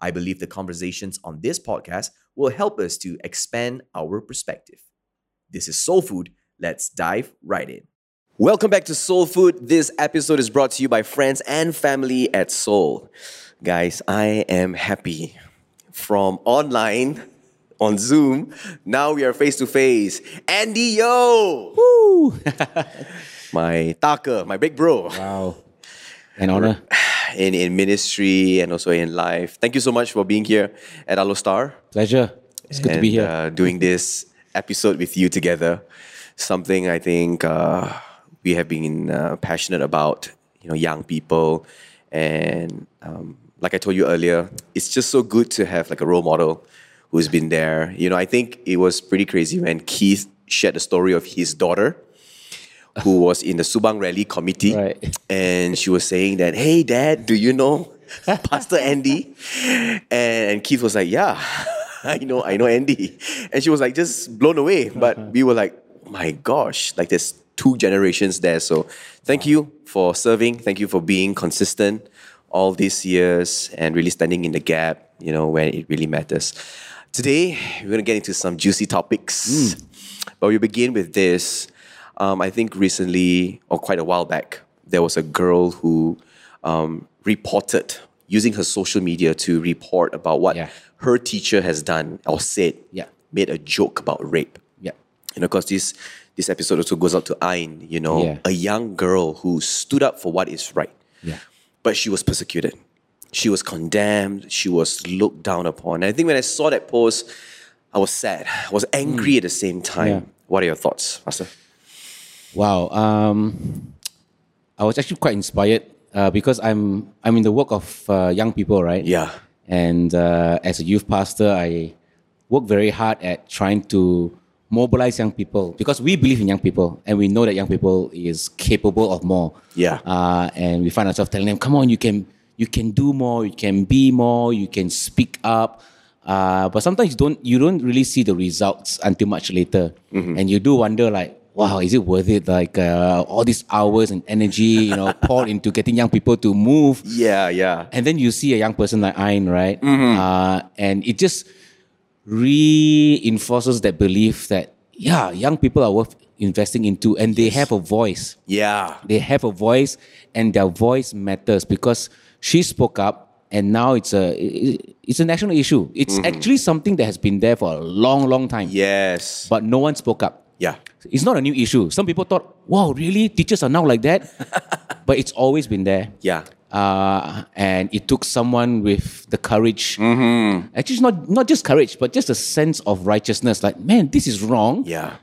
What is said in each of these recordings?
I believe the conversations on this podcast will help us to expand our perspective. This is Soul Food. Let's dive right in. Welcome back to Soul Food. This episode is brought to you by friends and family at Soul. Guys, I am happy. From online on Zoom, now we are face to face. Andy Yo! Woo! my taka, my big bro. wow. An honor. In, in ministry and also in life. Thank you so much for being here at Alor Star. Pleasure. It's good to be here. Uh, doing this episode with you together. Something I think uh, we have been uh, passionate about. You know, young people, and um, like I told you earlier, it's just so good to have like a role model who's been there. You know, I think it was pretty crazy when Keith shared the story of his daughter. Who was in the Subang Rally committee, Right. and she was saying that, "Hey, Dad, do you know Pastor Andy?" And Keith was like, "Yeah, I know, I know Andy," and she was like just blown away. But uh-huh. we were like, oh "My gosh, like there's two generations there." So thank you for serving. Thank you for being consistent all these years and really standing in the gap. You know when it really matters. Today we're gonna get into some juicy topics, hmm. but we begin with this. Um, I think recently, or quite a while back, there was a girl who um, reported using her social media to report about what Yeah. her teacher has done or said, Yeah. made a joke about rape. yeah. You know, because this this episode also goes out to Ain, you know, Yeah. a young girl who stood up for what is right, Yeah. but she was persecuted. She was condemned. She was looked down upon. And I think when I saw that post, I was sad. I was angry at the same time. Yeah. What are your thoughts, Pastor? Wow. Um, I was actually quite inspired uh, because I'm I'm in the work of uh, young people, right? Yeah. And uh, as a youth pastor, I work very hard at trying to mobilize young people because we believe in young people and we know that young people is capable of more. Yeah. Uh, and we find ourselves telling them, "Come on, you can you can do more, you can be more, you can speak up." Uh, but sometimes you don't you don't really see the results until much later, and you do wonder like, wow, is it worth it? Like uh, all these hours and energy, you know, poured into getting young people to move. Yeah, yeah. And then you see a young person like Ain, right? Uh, and it just reinforces that belief that, yeah, young people are worth investing into and they have a voice. Yeah. They have a voice and their voice matters because she spoke up and now it's a it's a national issue. It's actually something that has been there for a long, long time. Yes. But no one spoke up. Yeah. It's not a new issue. Some people thought, wow, really? Teachers are now like that? but it's always been there Yeah. uh, and it took someone with the courage. Mm-hmm. Actually, not not just courage, but just a sense of righteousness. Like, man, this is wrong. Yeah.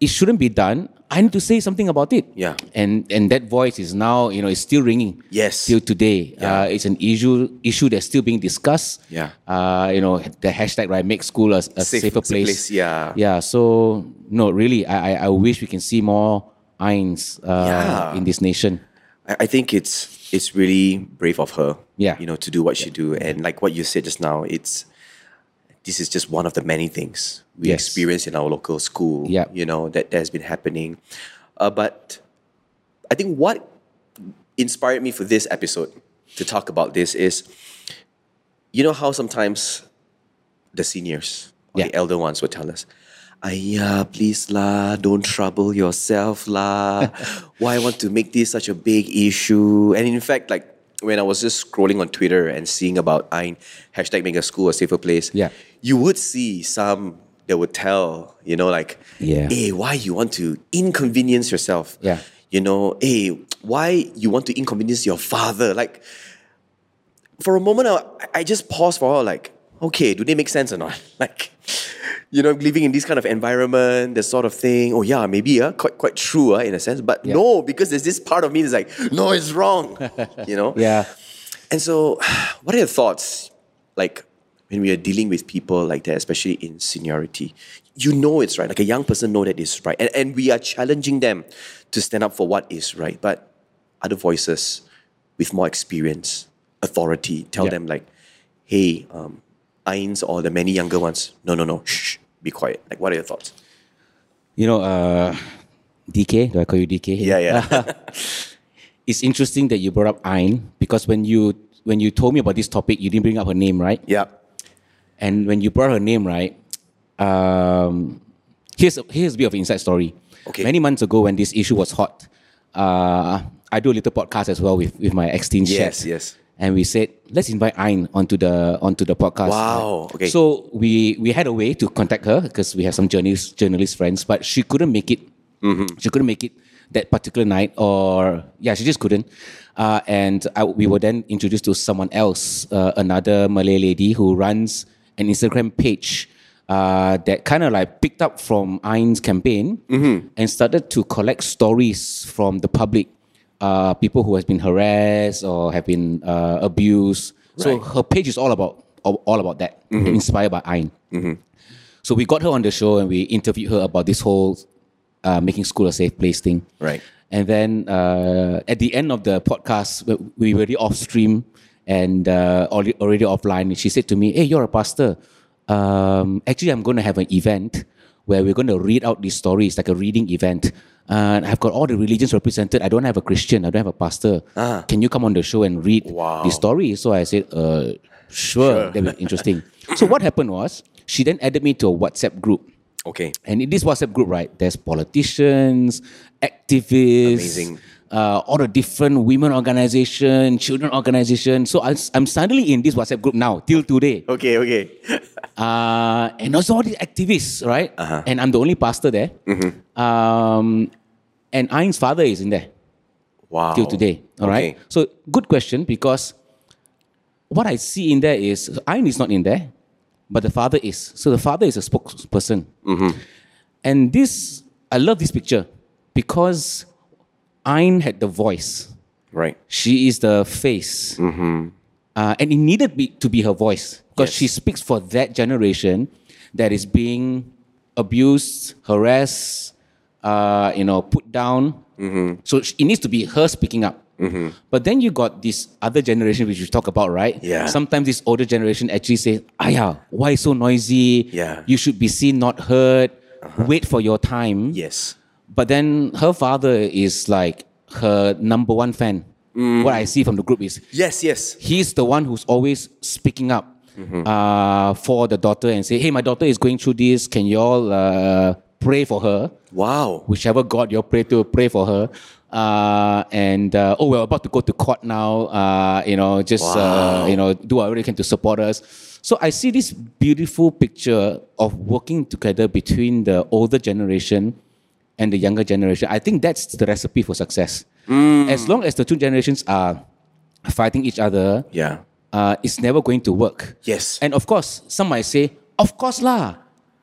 It shouldn't be done. I need to say something about it. Yeah. And and that voice is now you know it's still ringing. Yes. Till today, Yeah. uh, it's an issue issue that's still being discussed. Yeah. Uh, you know the hashtag right make school a, a Safe- safer place. place, yeah. Yeah. So no, really, I I, I wish we can see more Ains uh, Yeah. in this nation. I, I think it's it's really brave of her. Yeah. You know, to do what she do. And like what you said just now, it's this is just one of the many things we Yes. experience in our local school. Yeah. You know, that, that has been happening. Uh, but I think what inspired me for this episode to talk about this is you know how sometimes the seniors or Yeah. the elder ones would tell us, Ayah, please lah, don't trouble yourself lah. Why want to make this such a big issue? And in fact, like when I was just scrolling on Twitter and seeing about Ain, hashtag make a school a safer place, Yeah. You would see some that would tell, you know, like, Yeah. hey, why you want to inconvenience yourself? Yeah. You know, hey, why you want to inconvenience your father? Like, for a moment, I, I just paused for a while, like, okay, do they make sense or not? Like, you know, living in this kind of environment, that sort of thing. Oh yeah, maybe uh, quite quite true uh, in a sense, but Yeah. no, because there's this part of me that's like, no, it's wrong. you know. Yeah. And so, what are your thoughts? Like, when we are dealing with people like that, especially in seniority, you know it's right. Like a young person know that it's right. And, and we are challenging them to stand up for what is right. But other voices with more experience, authority, tell Yeah. them like, hey, um, Ains or the many younger ones, no, no, no, shh, be quiet. Like, what are your thoughts? You know, uh, DK, do I call you DK? Yeah, yeah. It's interesting that you brought up Ain because when you when you told me about this topic, you didn't bring up her name, right? yeah. And when you brought her name, right? Um, here's a, here's a bit of an inside story. Okay. Many months ago, when this issue was hot, uh, I do a little podcast as well with, with my ex-teen Yes, chef. yes. And we said, let's invite Ain onto the onto the podcast. Wow, okay. So we we had a way to contact her because we have some journalist journalist friends, but she couldn't make it. Mm-hmm. She couldn't make it that particular night, or yeah, she just couldn't. Uh, and I, we were then introduced to someone else, uh, another Malay lady who runs an Instagram page uh, that kind of like picked up from Ain's campaign Mm-hmm. and started to collect stories from the public, uh, people who has been harassed or have been uh, abused. So her page is all about all, about that, inspired by Ain. So we got her on the show and we interviewed her about this whole uh, making school a safe place thing. Right. And then uh, at the end of the podcast, we- we were already off stream and uh, already, offline. She said to me, Hey, you're a pastor. Um, actually, I'm going to have an event where we're going to read out these stories, like a reading event. And I've got all the religions represented. I don't have a Christian. I don't have a pastor. Can you come on the show and read Wow. the story? So I said, uh, sure, that'd be interesting. so what happened was, she then added me to a WhatsApp group. Okay. And in this WhatsApp group, right, there's politicians, activists, Amazing. Uh, all the different women organization, children organization. So I, am suddenly in this WhatsApp group now till today. Okay, okay. Uh, and also all these activists, right? Uh-huh. And I'm the only pastor there. Mm-hmm. Um, and Ain's father is in there Wow. till today. All right. Okay. So good question because what I see in there is Ain is not in there, but the father is. So the father is a spokesperson. And this, I love this picture because Ain had the voice. Right. She is the face. Mhm. Uh, and it needed be, to be her voice because Yes. she speaks for that generation that is being abused, harassed, uh, you know, put down. Mhm. So it needs to be her speaking up. Mhm. But then you got this other generation which you talk about, right? Yeah. Sometimes this older generation actually say, "Aya, why so noisy? Yeah. Uh-huh. You should be seen, not heard. Wait for your time." Yes. But then her father is like her number one fan. Mm. What I see from the group is Yes, yes. he's the one who's always speaking up uh, for the daughter and say, "Hey, my daughter is going through this. Can you all uh, pray for her? Wow. Whichever God you pray to, pray for her." Uh, and uh, oh, we're about to go to court now. Uh, you know, just uh, Wow. you know, do whatever you can to support us. So I see this beautiful picture of working together between the older generation and the younger generation. I think that's the recipe for success. As long as the two generations are fighting each other, Yeah. uh, it's never going to work. Yes. And of course, some might say, of course lah,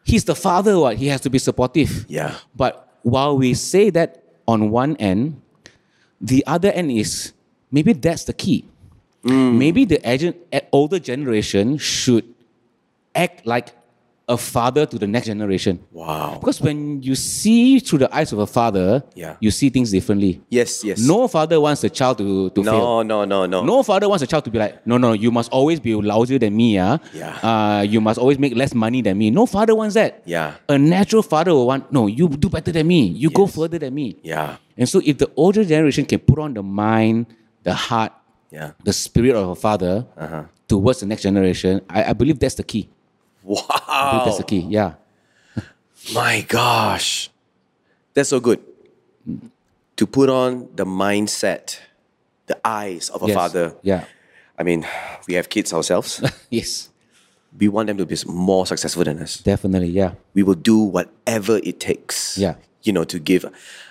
he's the father, what? He has to be supportive. Yeah. But while we say that on one end, the other end is maybe that's the key. Maybe the agent, older generation should act like a father to the next generation. Wow. Because when you see through the eyes of a father, Yeah. you see things differently. Yes, yes. No father wants the child to, to fail. No, no, no, no. No father wants a child to be like, no, no, you must always be lousier than me, yeah. Yeah. Uh, you must always make less money than me. No father wants that. Yeah. A natural father will want, no, you do better than me. You go further than me. Yeah. And so, if the older generation can put on the mind, the heart, Yeah. the spirit of a father Uh-huh. towards the next generation, I, I believe that's the key. Wow. that's the key. Yeah. My gosh. That's so good. To put on the mindset, the eyes of a Yes. father. Yeah. I mean, we have kids ourselves. Yes. we want them to be more successful than us. Definitely. Yeah. We will do whatever it takes. Yeah. You know, to give.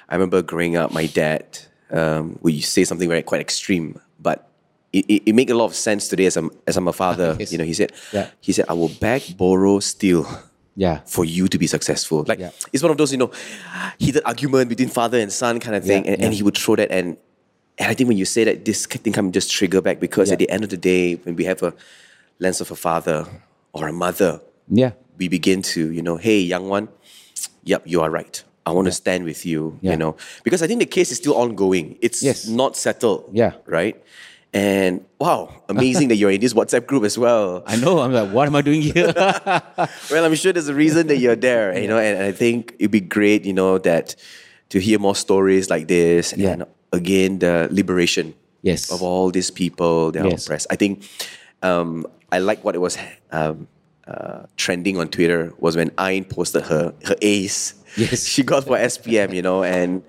I remember growing up, my dad um, would say something very quite extreme, but it, it, it make a lot of sense today as I'm as I'm a father. Yes. You know, he said, Yeah. he said, I will beg, borrow, steal Yeah. for you to be successful. Like Yeah. it's one of those, you know, heated argument between father and son kind of thing. Yeah, and, and he would throw that and and I think when you say that this thing can just trigger back because Yeah. at the end of the day, when we have a lens of a father, or a mother, Yeah. we begin to, you know, hey, young one, yep, you are right. I want to stand with you, Yeah. you know, because I think the case is still ongoing. It's Yes. not settled. Yeah. Right. And wow, amazing that you're in this WhatsApp group as well. I know. I'm like, what am I doing here? Well, I'm sure there's a reason that you're there, you know, and, and I think it'd be great, you know, that to hear more stories like this Yeah. and again the liberation Yes. of all these people that are Yes. oppressed. I think um, I like what it was um, uh, trending on Twitter was when Ain posted her her A's. Yes. she got for SPM, you know, and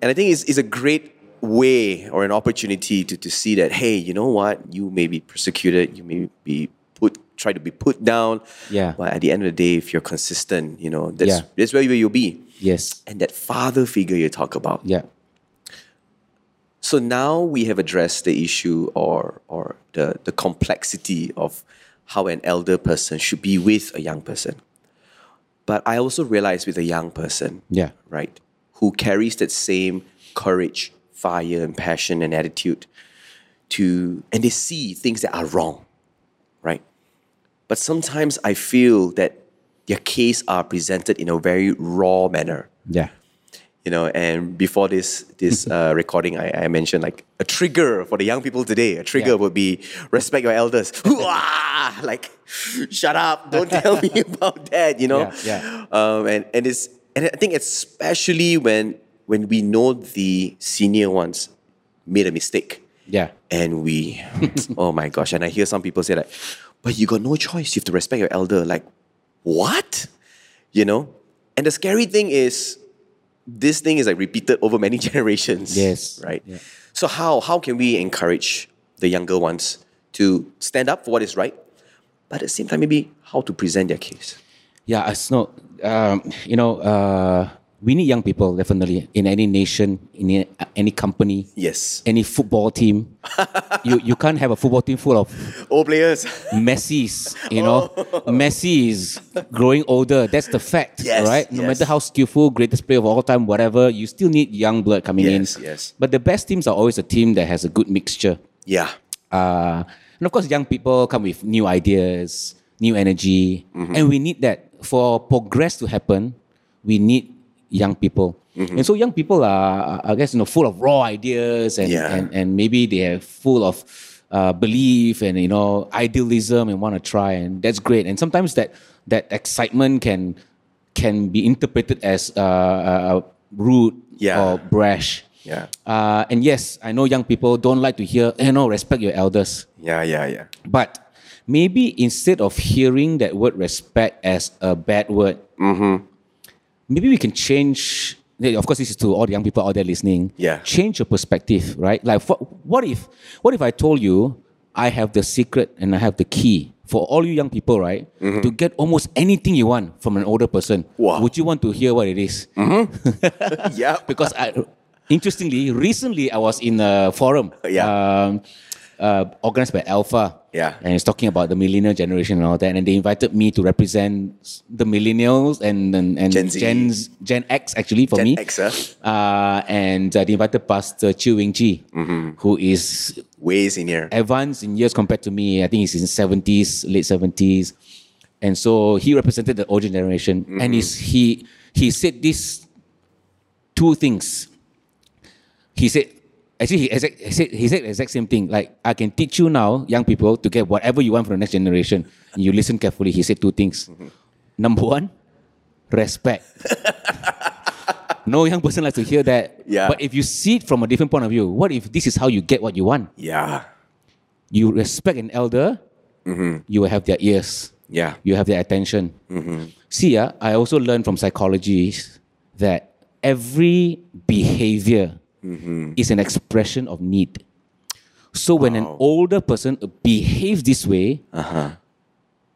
and I think it's, it's a great way or an opportunity to, to see that hey, you know what, you may be persecuted, you may be put try to be put down, Yeah. but at the end of the day, if you're consistent, you know, that's Yeah. that's where you'll be. yes. And that father figure you talk about, Yeah. so now we have addressed the issue or or the, the complexity of how an elder person should be with a young person. But I also realize with a young person, Yeah. right, who carries that same courage, fire, and passion and attitude to and they see things that are wrong, right? But sometimes I feel that their case are presented in a very raw manner Yeah. you know and before this this uh, recording I, I mentioned like a trigger for the young people today a trigger Yeah. would be respect your elders like shut up don't tell me about that you know Yeah, yeah. Um, and and it's and I think especially when when we know the senior ones made a mistake. Yeah. and we oh my gosh. And i hear some people say like but you got no choice. You have to respect your elder. Like what? You know? And the scary thing is this thing is like repeated over many generations. Yes. right? Yeah. so how how can we encourage the younger ones to stand up for what is right but at the same time maybe how to present their case? Yeah, it's not, um, you know, uh, we need young people definitely in any nation, in any, any company, yes any football team. you you can't have a football team full of old players Messi's. You know, Messi is growing older. That's the fact, Yes, right? No yes. matter how skillful, greatest player of all time, whatever, you still need young blood coming Yes, in. yes. But the best teams are always a team that has a good mixture. yeah Uh, and of course, young people come with new ideas, new energy, Mm-hmm. and we need that for progress to happen. We need young people, Mm-hmm. and so young people are, I guess, you know, full of raw ideas, and Yeah. and, and maybe they are full of uh, belief and you know idealism and want to try, and that's great. And sometimes that that excitement can can be interpreted as uh, uh, rude Yeah. or brash. yeah Uh, and yes, I know young people don't like to hear, you know, respect your elders. yeah yeah yeah But maybe instead of hearing that word respect as a bad word, maybe we can change. Of course, this is to all the young people out there listening. Yeah. Change your perspective, right? Like, what, what if, what if I told you I have the secret and I have the key for all you young people, right? To get almost anything you want from an older person. Wow. Would you want to hear what it is? yeah because I, interestingly, recently I was in a forum, Yeah. um, uh, organized by Alpha, Yeah. and he's talking about the millennial generation and all that, and they invited me to represent the millennials and and, and Gen Z. Gen, Gen X actually for Gen me, X, huh? uh, and uh, they invited Pastor Chew Weng Chee, Mm-hmm. who is way senior advanced in years compared to me. I think he's in seventies, late seventies, and so he represented the older generation. Mm-hmm. And he's, he he said these two things. He said, actually, he, exact, he said he said the exact same thing. Like I can teach you now, young people, to get whatever you want from the next generation. And you listen carefully. He said two things. Mm-hmm. Number one, respect. no young person likes to hear that. Yeah. But if you see it from a different point of view, what if this is how you get what you want? yeah you respect an elder, you will have their ears, yeah you have their attention. See, ah, I also learned from psychology that every behavior Mm-hmm. is an expression of need. So when an older person behaves this way, uh-huh.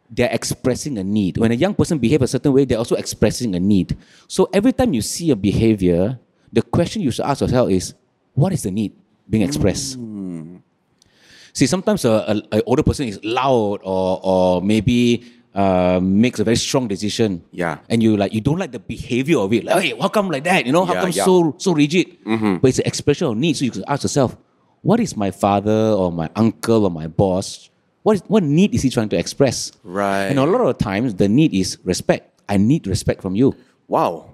they're expressing a need. When a young person behaves a certain way, they're also expressing a need. So every time you see a behavior, the question you should ask yourself is, what is the need being expressed? Mm. See, sometimes a, a, a older person is loud or or maybe uh, makes a very strong decision. Yeah. And you like you don't like the behavior of it. Like, hey, how come like that? You know, how Yeah, come yeah. so so rigid? But it's an expression of need. So you can ask yourself, what is my father or my uncle or my boss what, is, what need is he trying to express? Right. And a lot of times, the need is respect. I need respect from you. Wow.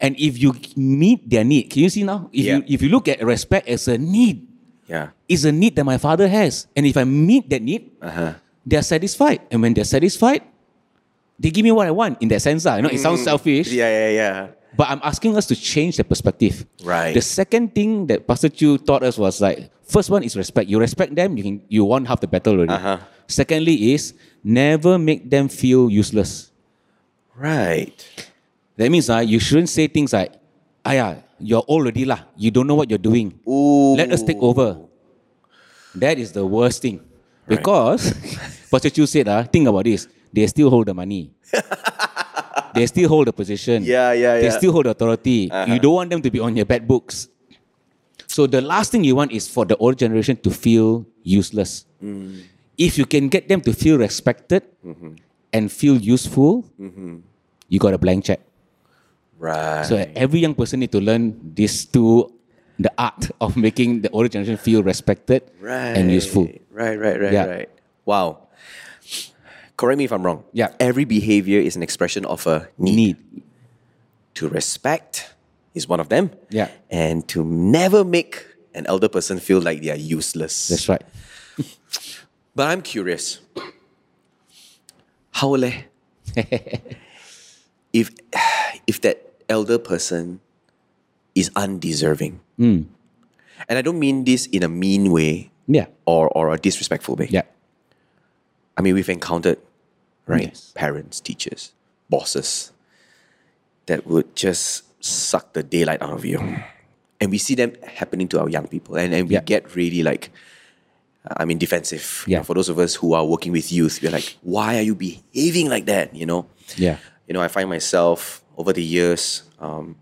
And if you meet their need, can you see now? If, Yeah. you, if you look at respect as a need, Yeah. it's a need that my father has. And if I meet that need, Uh-huh. They're satisfied. And when they're satisfied, they give me what I want in that sense. lah. You know, it sounds selfish. Mm. Yeah, yeah, yeah. But I'm asking us to change the perspective. Right. The second thing that Pastor Chew taught us was like, first one is respect. You respect them, you can you won half the battle already. Uh-huh. Secondly is never make them feel useless. Right. That means uh, you shouldn't say things like, Aya, you're already lah. You don't know what you're doing. Ooh. Let us take over. That is the worst thing. Because Pastor Chew said, uh, think about this. They still hold the money. they still hold the position. Yeah, yeah, They yeah. Uh-huh. still hold the authority. You don't want them to be on your bad books. So the last thing you want is for the old generation to feel useless. Mm. If you can get them to feel respected Mm-hmm. and feel useful, you got a blank check. Right. So every young person need to learn these two, the art of making the older generation feel respected right. and useful. Right, right, right, Yeah. right. Wow. Correct me if I'm wrong. Yeah. Every behavior is an expression of a need. Need. To respect is one of them. Yeah. And to never make an elder person feel like they are useless. That's right. But I'm curious. How leh? if if that elder person is undeserving. Hmm. And I don't mean this in a mean way Yeah. or, or a disrespectful way. Yeah. I mean, we've encountered, right? Yes. Parents, teachers, bosses that would just suck the daylight out of you. And we see them happening to our young people. And, and we Yeah. get really like, I mean, defensive. You Yeah. know, for those of us who are working with youth, we're like, why are you behaving like that? You know? Yeah. You know, I find myself over the years, um,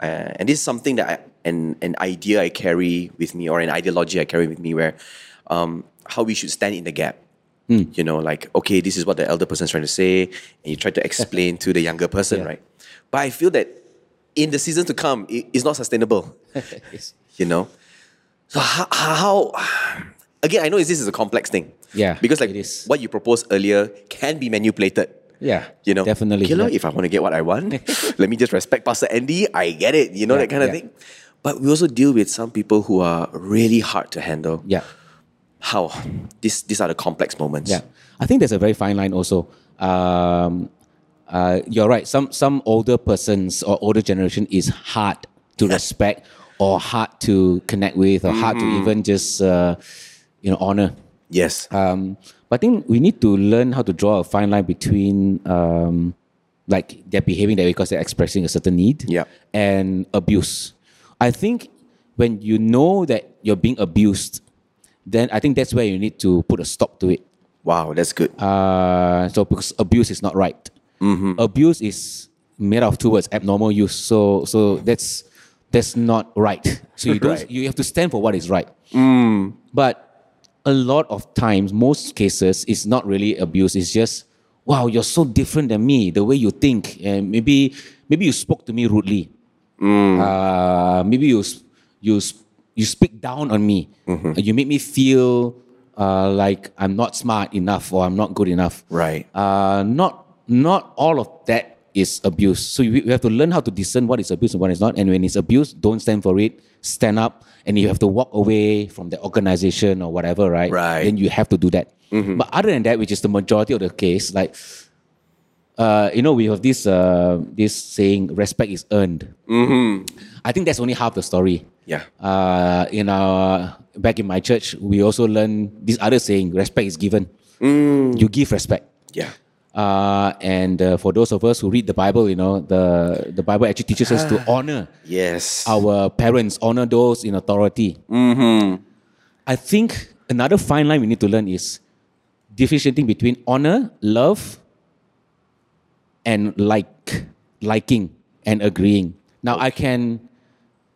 uh, and this is something that I, an, an idea I carry with me or an ideology I carry with me where um, how we should stand in the gap. You know, like, okay, this is what the elder person is trying to say, and you try to explain to the younger person, Yeah. right? But I feel that in the season to come, it, it's not sustainable, Yes. you know? So, how, how, again, I know this is a complex thing. Yeah, Because, like, what you proposed earlier can be manipulated. Yeah. You know, Definitely. Killer, Yeah. if I want to get what I want, let me just respect Pastor Andy. I get it. You know Yeah, that kind of yeah. thing. But we also deal with some people who are really hard to handle. Yeah. How? These these are the complex moments. Yeah, I think there's a very fine line also. Um, uh, you're right. Some some older persons or older generation is hard to respect or hard to connect with or hard to even just uh, you know honor. Yes. Um, but I think we need to learn how to draw a fine line between um, like they're behaving that way because they're expressing a certain need Yeah. and abuse. I think when you know that you're being abused, then I think that's where you need to put a stop to it. wow, that's good. Uh, so because abuse is not right. Abuse is made of two words: abnormal use. So so that's that's not right. So you don't Right. you have to stand for what is right. But a lot of times, most cases, it's not really abuse. It's just wow, you're so different than me. The way you think, and maybe maybe you spoke to me rudely. Uh, maybe you you you speak down on me. You make me feel uh, like I'm not smart enough or I'm not good enough. Right. Uh, not not all of that is abuse. So we, we have to learn how to discern what is abuse and what is not. And when it's abuse, don't stand for it. Stand up, and you have to walk away from the organization or whatever. Right. Right. Then you have to do that. But other than that, which is the majority of the case, like uh, you know, we have this uh, this saying, respect is earned. I think that's only half the story. Yeah. Uh, in our back in my church, we also learn this other saying, respect is given. You give respect. Yeah. Uh, and uh, for those of us who read the Bible, you know, the, the Bible actually teaches us to honor Yes. our parents, honor those in authority. I think another fine line we need to learn is differentiating between honor, love, and like, liking and agreeing. Now, I can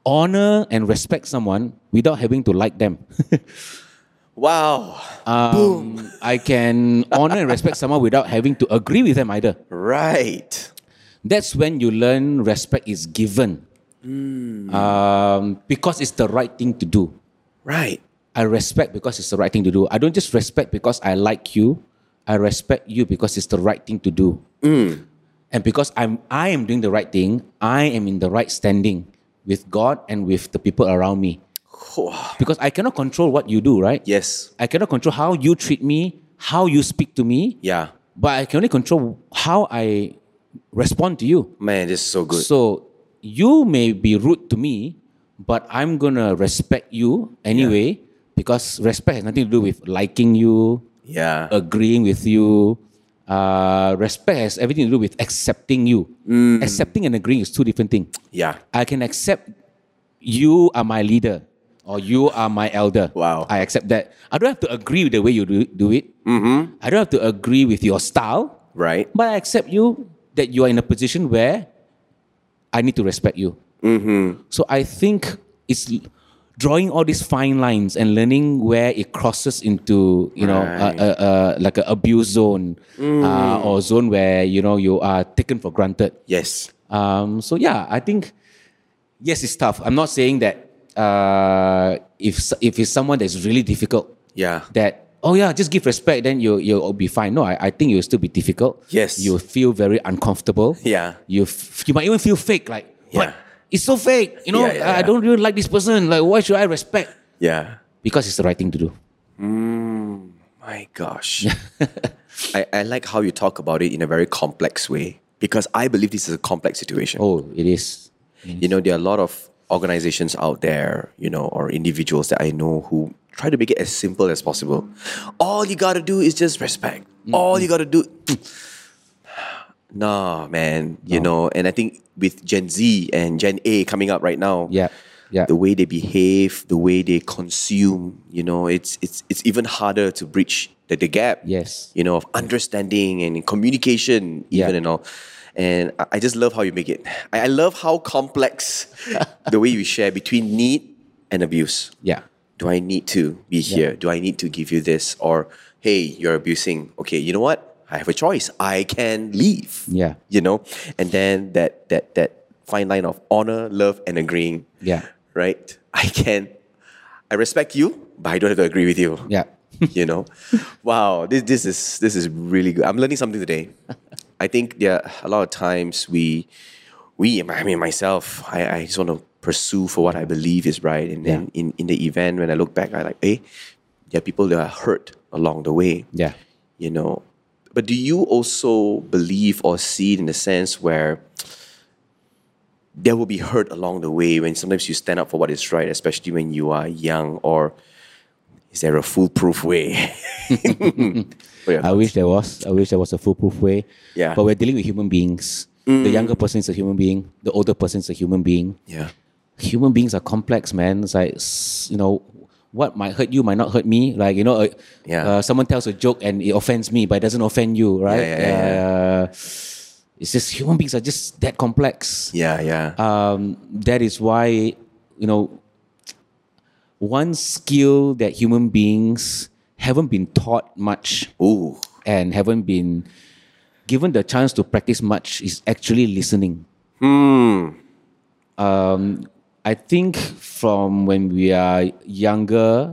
honor and respect someone without having to like them. Wow. Um, I can honor and respect someone without having to agree with them either. Right. That's when you learn respect is given. Um, because it's the right thing to do. Right. I respect because it's the right thing to do. I don't just respect because I like you. I respect you because it's the right thing to do. And because I'm I am doing the right thing, I am in the right standing with God and with the people around me. Because I cannot control what you do, right? yes. I cannot control how you treat me, how you speak to me, Yeah. but I can only control how I respond to you. Man, this is so good. So you may be rude to me, but I'm gonna respect you anyway because respect has nothing to do with liking you, yeah. agreeing with you. Uh, respect has everything to do with accepting you. Mm. Accepting and agreeing is two different things. yeah. I can accept you are my leader or you are my elder. Wow. I accept that. I don't have to agree with the way you do, do it. Mm-hmm. I don't have to agree with your style, Right. but I accept you that you are in a position where I need to respect you. Mm-hmm. So I think it's drawing all these fine lines and learning where it crosses into you know Right. a, a, like an abuse zone uh, or zone where you know you are taken for granted. Yes. Um, so yeah, I think yes, it's tough. I'm not saying that uh, if if it's someone that's really difficult, Yeah. that oh yeah, just give respect, then you you'll be fine. No, I, I think you'll still be difficult. Yes. you'll feel very uncomfortable. Yeah. you f- you might even feel fake, like Yeah. but it's so fake. You know, Yeah, yeah, I, I don't really like this person. Like, why should I respect? Yeah. Because it's the right thing to do. My gosh. I, I like how you talk about it in a very complex way because I believe this is a complex situation. Oh, it is. You know, there are a lot of organizations out there, you know, or individuals that I know who try to make it as simple as possible. All you gotta do is just respect. Mm-hmm. All you gotta do. nah, man. You know, and I think with Gen Z and Gen A coming up right now, Yeah, yeah, the way they behave, the way they consume, you know, it's it's it's even harder to bridge the, the gap. Yes. You know, of understanding and communication, even Yeah. and all. And I- just love how you make it. I I love how complex the way you share between need and abuse. yeah, Do I need to be here? Do I need to give you this? Or hey, you're abusing. Okay, you know what? I have a choice. I can leave. Yeah. You know? And then that that that fine line of honor, love, and agreeing yeah, right? I can, I respect you, but I don't have to agree with you. yeah. you know, wow, this this is this is really good. I'm learning something today. I think there are a lot of times we, we, I mean myself, I, I just want to pursue for what I believe is right, and then in in the event when I look back, I like, hey, there are people that are hurt along the way yeah. you know. But do you also believe or see it in the sense where there will be hurt along the way when sometimes you stand up for what is right, especially when you are young, or is there a foolproof way? I wish there was. I wish there was a foolproof way. Yeah. But we're dealing with human beings. The younger person is a human being. The older person is a human being. yeah, Human beings are complex, man. It's like you know, what might hurt you might not hurt me. Like you know, uh, Yeah. uh, someone tells a joke and it offends me, but it doesn't offend you, right? Yeah, yeah, Uh, it's just human beings are just that complex. yeah, yeah, Um, that is why you know one skill that human beings haven't been taught much ooh, and haven't been given the chance to practice much is actually listening. hmm, Um, I think from when we are younger,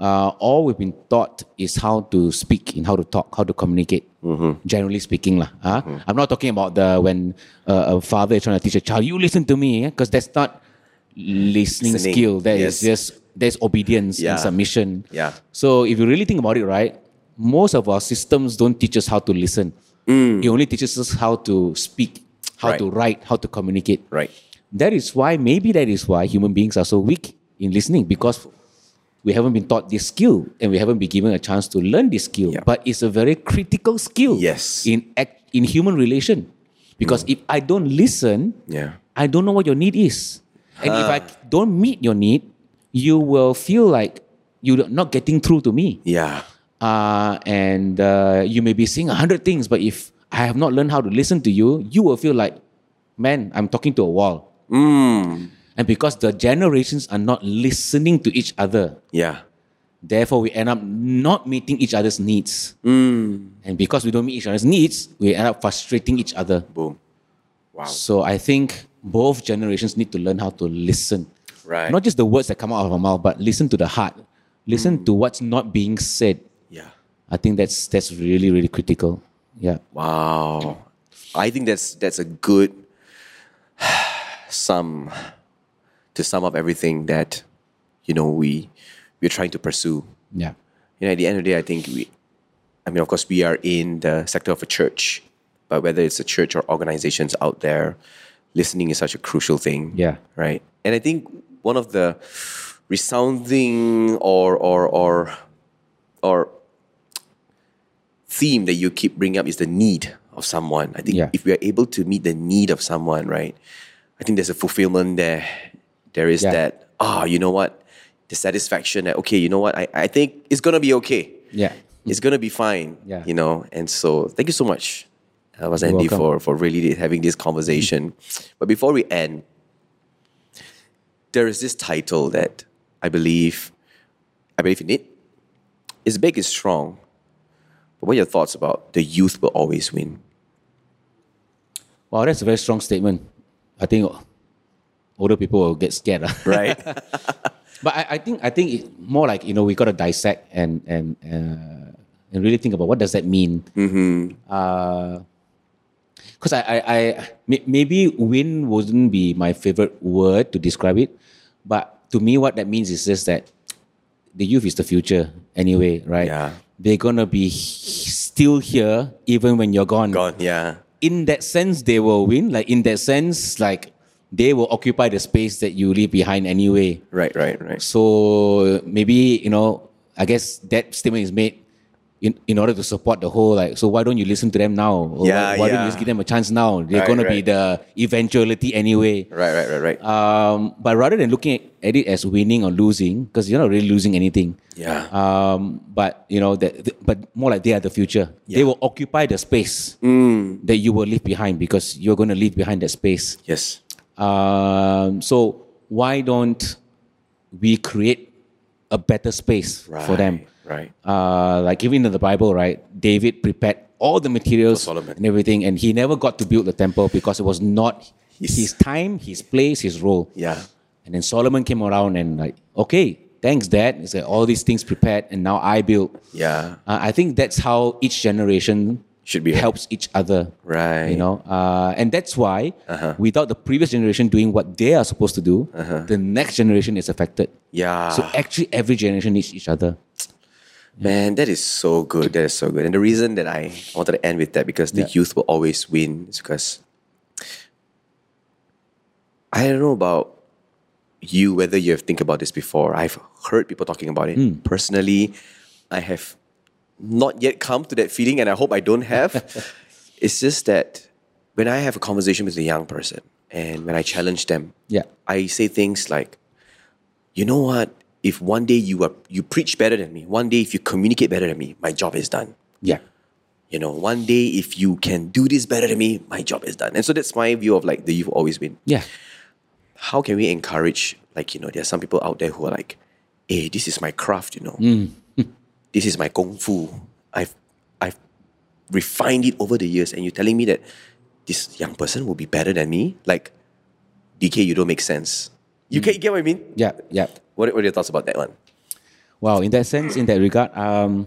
uh, all we've been taught is how to speak and how to talk, how to communicate. Generally speaking, lah. Huh? I'm not talking about the when uh, a father is trying to teach a child, you listen to me, because that's not listening, Listening, skill. That is yes. just there's obedience Yeah. and submission. Yeah. So if you really think about it, right, most of our systems don't teach us how to listen. It only teaches us how to speak, how Mm. Right. to write, how to communicate. right, That is why, maybe that is why human beings are so weak in listening because we haven't been taught this skill and we haven't been given a chance to learn this skill. Yeah. But it's a very critical skill Yes. in act, in human relation. Because if I don't listen, yeah, I don't know what your need is. And if I don't meet your need, you will feel like you're not getting through to me. yeah, Uh, and uh, you may be saying a hundred things, but if I have not learned how to listen to you, you will feel like, man, I'm talking to a wall. mm, And because the generations are not listening to each other, yeah, therefore we end up not meeting each other's needs. mm, And because we don't meet each other's needs, we end up frustrating each other. boom, wow, So I think both generations need to learn how to listen. Right, Not just the words that come out of our mouth, but listen to the heart. Listen Mm. to what's not being said. Yeah. I think that's that's really really critical. Yeah. Wow. I think that's that's a good sum to sum up everything that you know we we're trying to pursue. Yeah. You know, at the end of the day, I think we, I mean, of course, we are in the sector of a church, but whether it's a church or organizations out there, listening is such a crucial thing. Yeah. Right. And I think one of the resounding or or or or theme that you keep bringing up is the need of someone. I think Yeah. if we are able to meet the need of someone, right, I think there's a fulfillment there. There is Yeah. that, ah, you know what? The satisfaction that, okay, you know what? I, I think it's going to be okay. Yeah. It's going to be fine. Yeah. You know, and so thank you so much, uh, was Andy, for, for really having this conversation. But before we end, there is this title that I believe, I believe in it. It's big, it's strong. But what are your thoughts about the youth will always win? Wow, that's a very strong statement. I think older people will get scared. ah. Right? But I, I think I think it more like you know we got to dissect and and uh, and really think about what does that mean. Because I, I, I maybe win wouldn't be my favorite word to describe it, but to me what that means is just that the youth is the future anyway, right? Yeah. They're gonna be still here even when you're gone Gone, yeah. in that sense they will win like in that sense like they will occupy the space that you leave behind anyway Right, right, right. so maybe you know i guess that statement is made in, in order to support the whole like so why don't you listen to them now? Or Yeah, why, why don't you just give them a chance now? They're Right, going to be the eventuality anyway. Right, right, right, right. um, but rather than looking at it as winning or losing because you're not really losing anything. Yeah. um, but you know that but more like they are the future. They will occupy the space Mm. that you will leave behind because you're going to leave behind that space. Yes. um, so why don't we create a better space for them Right. uh, like even in the bible right david prepared all the materials and everything and he never got to build the temple because it was not His- his time his place his role Yeah. and then Solomon came around and like, okay, thanks, Dad. He said all these things prepared, and now I build. Yeah. Uh, I think that's how each generation Should be. helps each other. Right. You know, uh, and that's why without the previous generation doing what they are supposed to do, the next generation is affected. Yeah. So actually, every generation needs each other. Man, that is so good. That is so good. And the reason that I wanted to end with that because the Yeah. youth will always win is because I don't know about you whether you have think about this before. I've heard people talking about it. Hmm. Personally, I have not yet come to that feeling, and I hope I don't have. it's just that when I have a conversation with a young person and when I challenge them, Yeah. I say things like, you know what? If one day you are you preach better than me, one day if you communicate better than me, my job is done. Yeah. You know, one day if you can do this better than me, my job is done. And so that's my view of like the you've always been. Yeah. How can we encourage, like, you know, there are some people out there who are like, hey, this is my craft, you know. Mm. this is my kung fu. I've I've refined it over the years, and you're telling me that this young person will be better than me? Like, DK, you don't make sense. You mm. get, get what I mean? Yeah. Yeah. What, what are your thoughts about that one? Wow, in that sense, in that regard, um,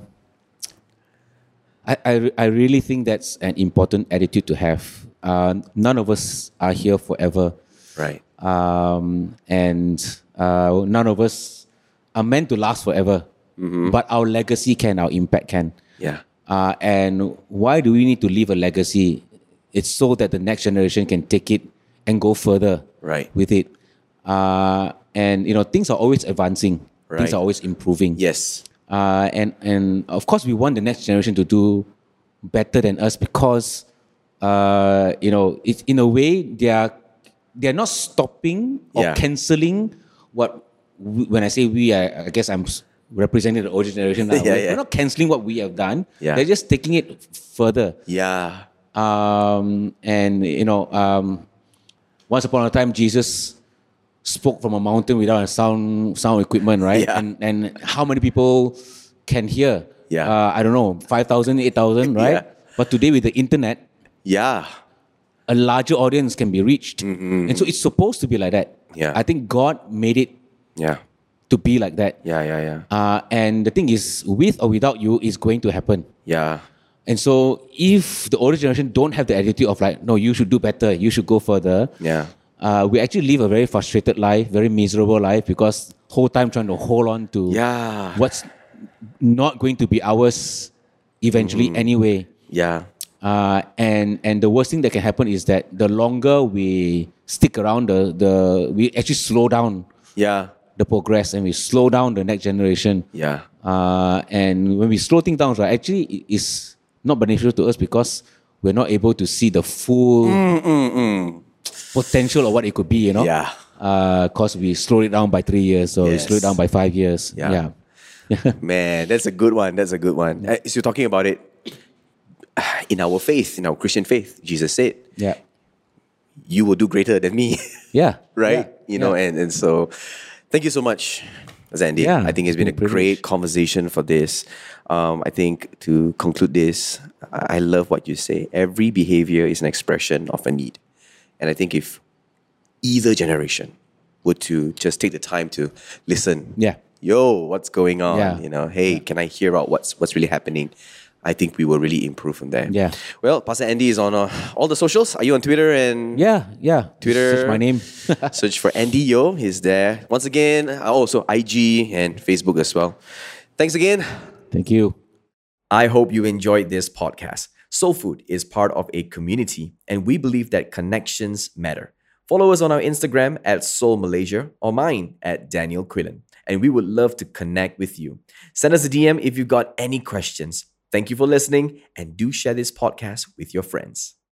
I, I, I really think that's an important attitude to have. Uh, none of us are here forever, Right. um, and uh, none of us are meant to last forever. But our legacy can, our impact can. Yeah. Uh, and why do we need to leave a legacy? It's so that the next generation can take it and go further Right. with it. Uh, and you know, things are always advancing. Right. Things are always improving. Yes. Uh, and and of course, we want the next generation to do better than us because, uh, you know, it's in a way they are they are not stopping or Yeah. canceling what. We, when I say we, I, I guess I'm representing the older generation. Now. Yeah, we're, yeah. we're not canceling what we have done. Yeah. They're just taking it further. Yeah. Um, and you know, um, once upon a time, Jesus spoke from a mountain without a sound sound equipment, right? Yeah. And and how many people can hear? Yeah. Uh, I don't know, 5,000, 8,000, right? Yeah. But today with the internet, Yeah. a larger audience can be reached, and so it's supposed to be like that. Mm-hmm. Yeah. I think God made it Yeah. to be like that. Yeah, yeah, yeah. Uh, and the thing is, with or without you, it's going to happen. Yeah. And so, if the older generation don't have the attitude of like, no, you should do better, you should go further, Yeah. Uh, we actually live a very frustrated life, very miserable life because whole time trying to hold on to Yeah. what's not going to be ours eventually anyway. Yeah. Uh, and and the worst thing that can happen is that the longer we stick around, the the we actually slow down Yeah. the progress and we slow down the next generation. Yeah. Uh, and when we slow things down, right, actually it is not beneficial to us because we're not able to see the full potential of what it could be, you know? Yeah. Uh because we slowed it down by three years or we slowed it down by five years. Yeah. Yeah. Man, that's a good one. That's a good one. Uh, So you're talking about it in our faith, in our Christian faith. Jesus said, Yeah. "You will do greater than me." Yeah. right? Yeah. You know, Yeah. and and so thank you so much, Andy. Yeah, I think it's been a been a great conversation for this. Um, I think to conclude this, I love what you say. Every behavior is an expression of a need, and I think if either generation were to just take the time to listen, Yeah. yo, what's going on? Yeah. You know, hey, can I hear out what's what's really happening? I think we will really improve from there. Yeah. Well, Pastor Andy is on uh, all the socials. Are you on Twitter and Yeah. Yeah. Twitter. Search my name. Search for Andy Yo. He's there. Once again, uh, also IG and Facebook as well. Thanks again. Thank you. I hope you enjoyed this podcast. Soul Food is part of a community, and we believe that connections matter. Follow us on our Instagram at Soul Malaysia or mine at Daniel Quillen, and we would love to connect with you. Send us a DM if you've got any questions. Thank you for listening, and do share this podcast with your friends.